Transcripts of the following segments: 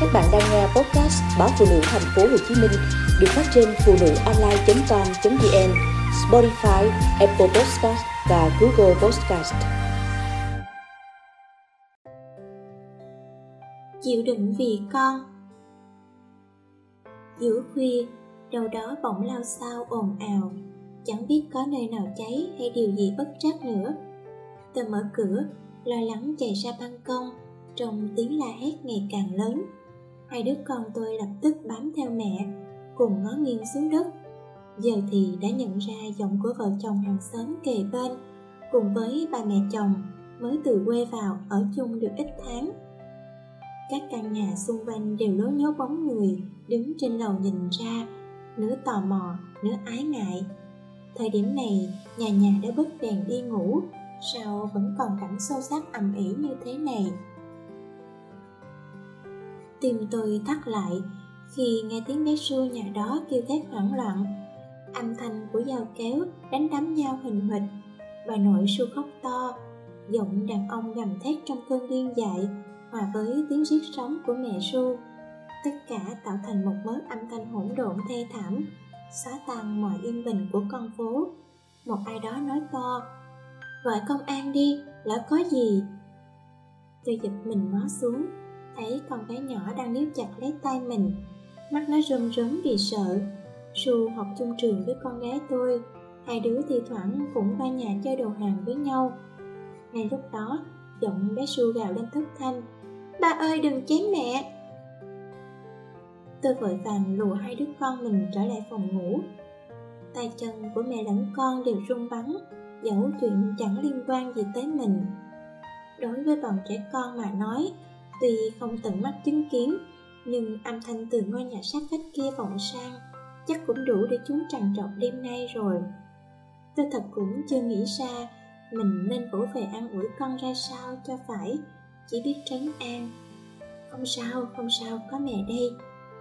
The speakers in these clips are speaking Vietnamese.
Các bạn đang nghe podcast báo phụ nữ thành phố Hồ Chí Minh được phát trên phụ nữ online.com.vn, Spotify, Apple Podcast và Google Podcast. Chịu đựng vì con Giữa khuya, đâu đó bỗng lao sao ồn ào, chẳng biết có nơi nào cháy hay điều gì bất trắc nữa. Tôi mở cửa, lo lắng chạy ra ban công, trong tiếng la hét ngày càng lớn hai đứa con tôi lập tức bám theo mẹ, cùng ngó nghiêng xuống đất. Giờ thì đã nhận ra giọng của vợ chồng hàng xóm kề bên, cùng với bà mẹ chồng mới từ quê vào ở chung được ít tháng. Các căn nhà xung quanh đều lố nhố bóng người đứng trên lầu nhìn ra, nửa tò mò, nửa ái ngại. Thời điểm này, nhà nhà đã bớt đèn đi ngủ, sao vẫn còn cảnh sâu sắc ầm ĩ như thế này? Tim tôi thắt lại, khi nghe tiếng bé su nhà đó kêu thét hoảng loạn, âm thanh của dao kéo đánh đấm nhau hình hịch. bà nội su khóc to, giọng đàn ông gầm thét trong cơn điên dại, hòa với tiếng giết sống của mẹ su. Tất cả tạo thành một mớ âm thanh hỗn độn thê thảm, xóa tan mọi yên bình của con phố. Một ai đó nói to, gọi công an đi, lỡ có gì. Tôi giật mình ngó xuống thấy con bé nhỏ đang níu chặt lấy tay mình. Mắt nó rơm rớm vì sợ. Su học chung trường với con gái tôi, hai đứa thì thoảng cũng qua nhà chơi đồ hàng với nhau. Ngay lúc đó, giọng bé su gào lên thất thanh. Ba ơi, đừng chém mẹ. Tôi vội vàng lùa hai đứa con mình trở lại phòng ngủ. Tay chân của mẹ lẫn con đều run bắn, dẫu chuyện chẳng liên quan gì tới mình. Đối với bọn trẻ con mà nói Tuy không tận mắt chứng kiến, nhưng âm thanh từ ngôi nhà sát vách kia vọng sang chắc cũng đủ để chúng trằn trọc đêm nay rồi. Tôi thật cũng chưa nghĩ ra mình nên vỗ về an ủi con ra sao cho phải, chỉ biết trấn an. Không sao, không sao, có mẹ đây,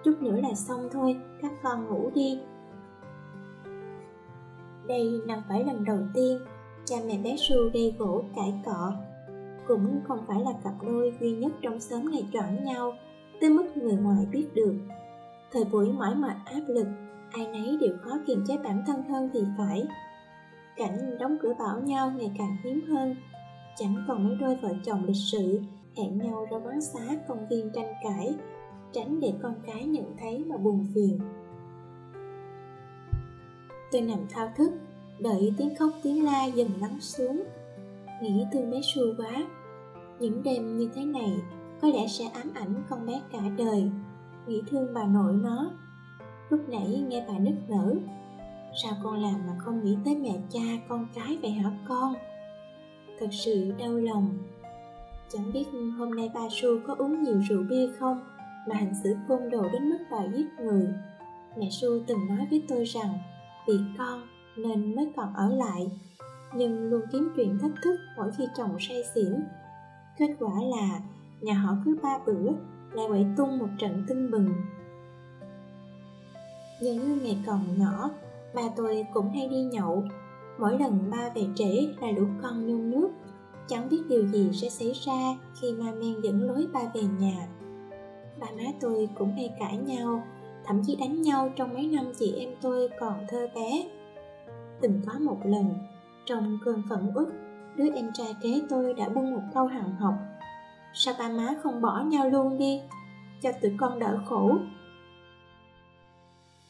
chút nữa là xong thôi, các con ngủ đi. Đây nào phải lần đầu tiên cha mẹ bé Su gây gỗ cãi cọ cũng không phải là cặp đôi duy nhất trong xóm này chọn nhau, tới mức người ngoài biết được. Thời buổi mỏi mệt áp lực, ai nấy đều khó kiềm chế bản thân hơn thì phải. Cảnh đóng cửa bảo nhau ngày càng hiếm hơn, chẳng còn mấy đôi vợ chồng lịch sự, hẹn nhau ra quán xá công viên tranh cãi, tránh để con cái nhận thấy mà buồn phiền. Tôi nằm thao thức, đợi tiếng khóc tiếng la dần lắng xuống nghĩ thương bé Su quá. Những đêm như thế này, có lẽ sẽ ám ảnh con bé cả đời. Nghĩ thương bà nội nó. Lúc nãy nghe bà nức nở. Sao con làm mà không nghĩ tới mẹ cha, con cái vậy hả con? Thật sự đau lòng. Chẳng biết hôm nay ba su có uống nhiều rượu bia không, mà hành xử côn đồ đến mức đòi giết người. Mẹ su từng nói với tôi rằng, vì con nên mới còn ở lại nhưng luôn kiếm chuyện thách thức mỗi khi chồng say xỉn. Kết quả là nhà họ cứ ba bữa lại quậy tung một trận tưng bừng. Những ngày còn nhỏ ba tôi cũng hay đi nhậu. Mỗi lần ba về trễ là lũ con nhung nước. Chẳng biết điều gì sẽ xảy ra khi ma men dẫn lối ba về nhà. Ba má tôi cũng hay cãi nhau, thậm chí đánh nhau trong mấy năm chị em tôi còn thơ bé. Từng có một lần trong cơn phẫn uất, đứa em trai kế tôi đã buông một câu hằng học. Sao ba má không bỏ nhau luôn đi, cho tụi con đỡ khổ.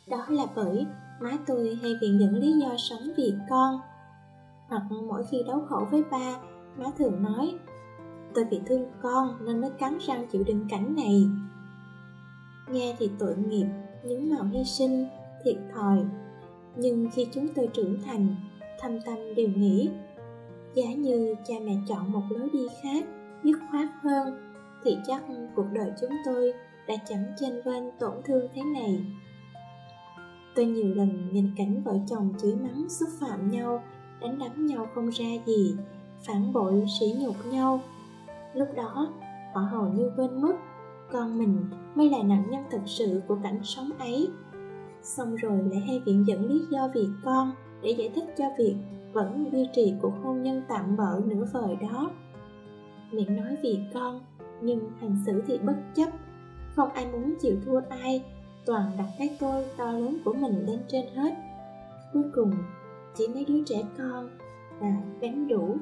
Đó là bởi má tôi hay viện dẫn lý do sống vì con. Hoặc mỗi khi đấu khẩu với ba, má thường nói Tôi vì thương con nên mới cắn răng chịu đựng cảnh này. Nghe thì tội nghiệp, những màu hy sinh, thiệt thòi. Nhưng khi chúng tôi trưởng thành, thâm tâm đều nghĩ. Giá như cha mẹ chọn một lối đi khác, dứt khoát hơn, thì chắc cuộc đời chúng tôi đã chẳng chênh vênh tổn thương thế này. Tôi nhiều lần nhìn cảnh vợ chồng chửi mắng xúc phạm nhau, đánh đấm nhau không ra gì, phản bội, sỉ nhục nhau. Lúc đó, họ hầu như quên mất, con mình mới là nạn nhân thực sự của cảnh sống ấy. Xong rồi lại hay viện dẫn lý do vì con để giải thích cho việc vẫn duy trì cuộc hôn nhân tạm bỡ nửa vời đó. Miệng nói vì con, nhưng hành xử thì bất chấp. Không ai muốn chịu thua ai, toàn đặt cái tôi to lớn của mình lên trên hết. Cuối cùng, chỉ mấy đứa trẻ con là gánh đủ.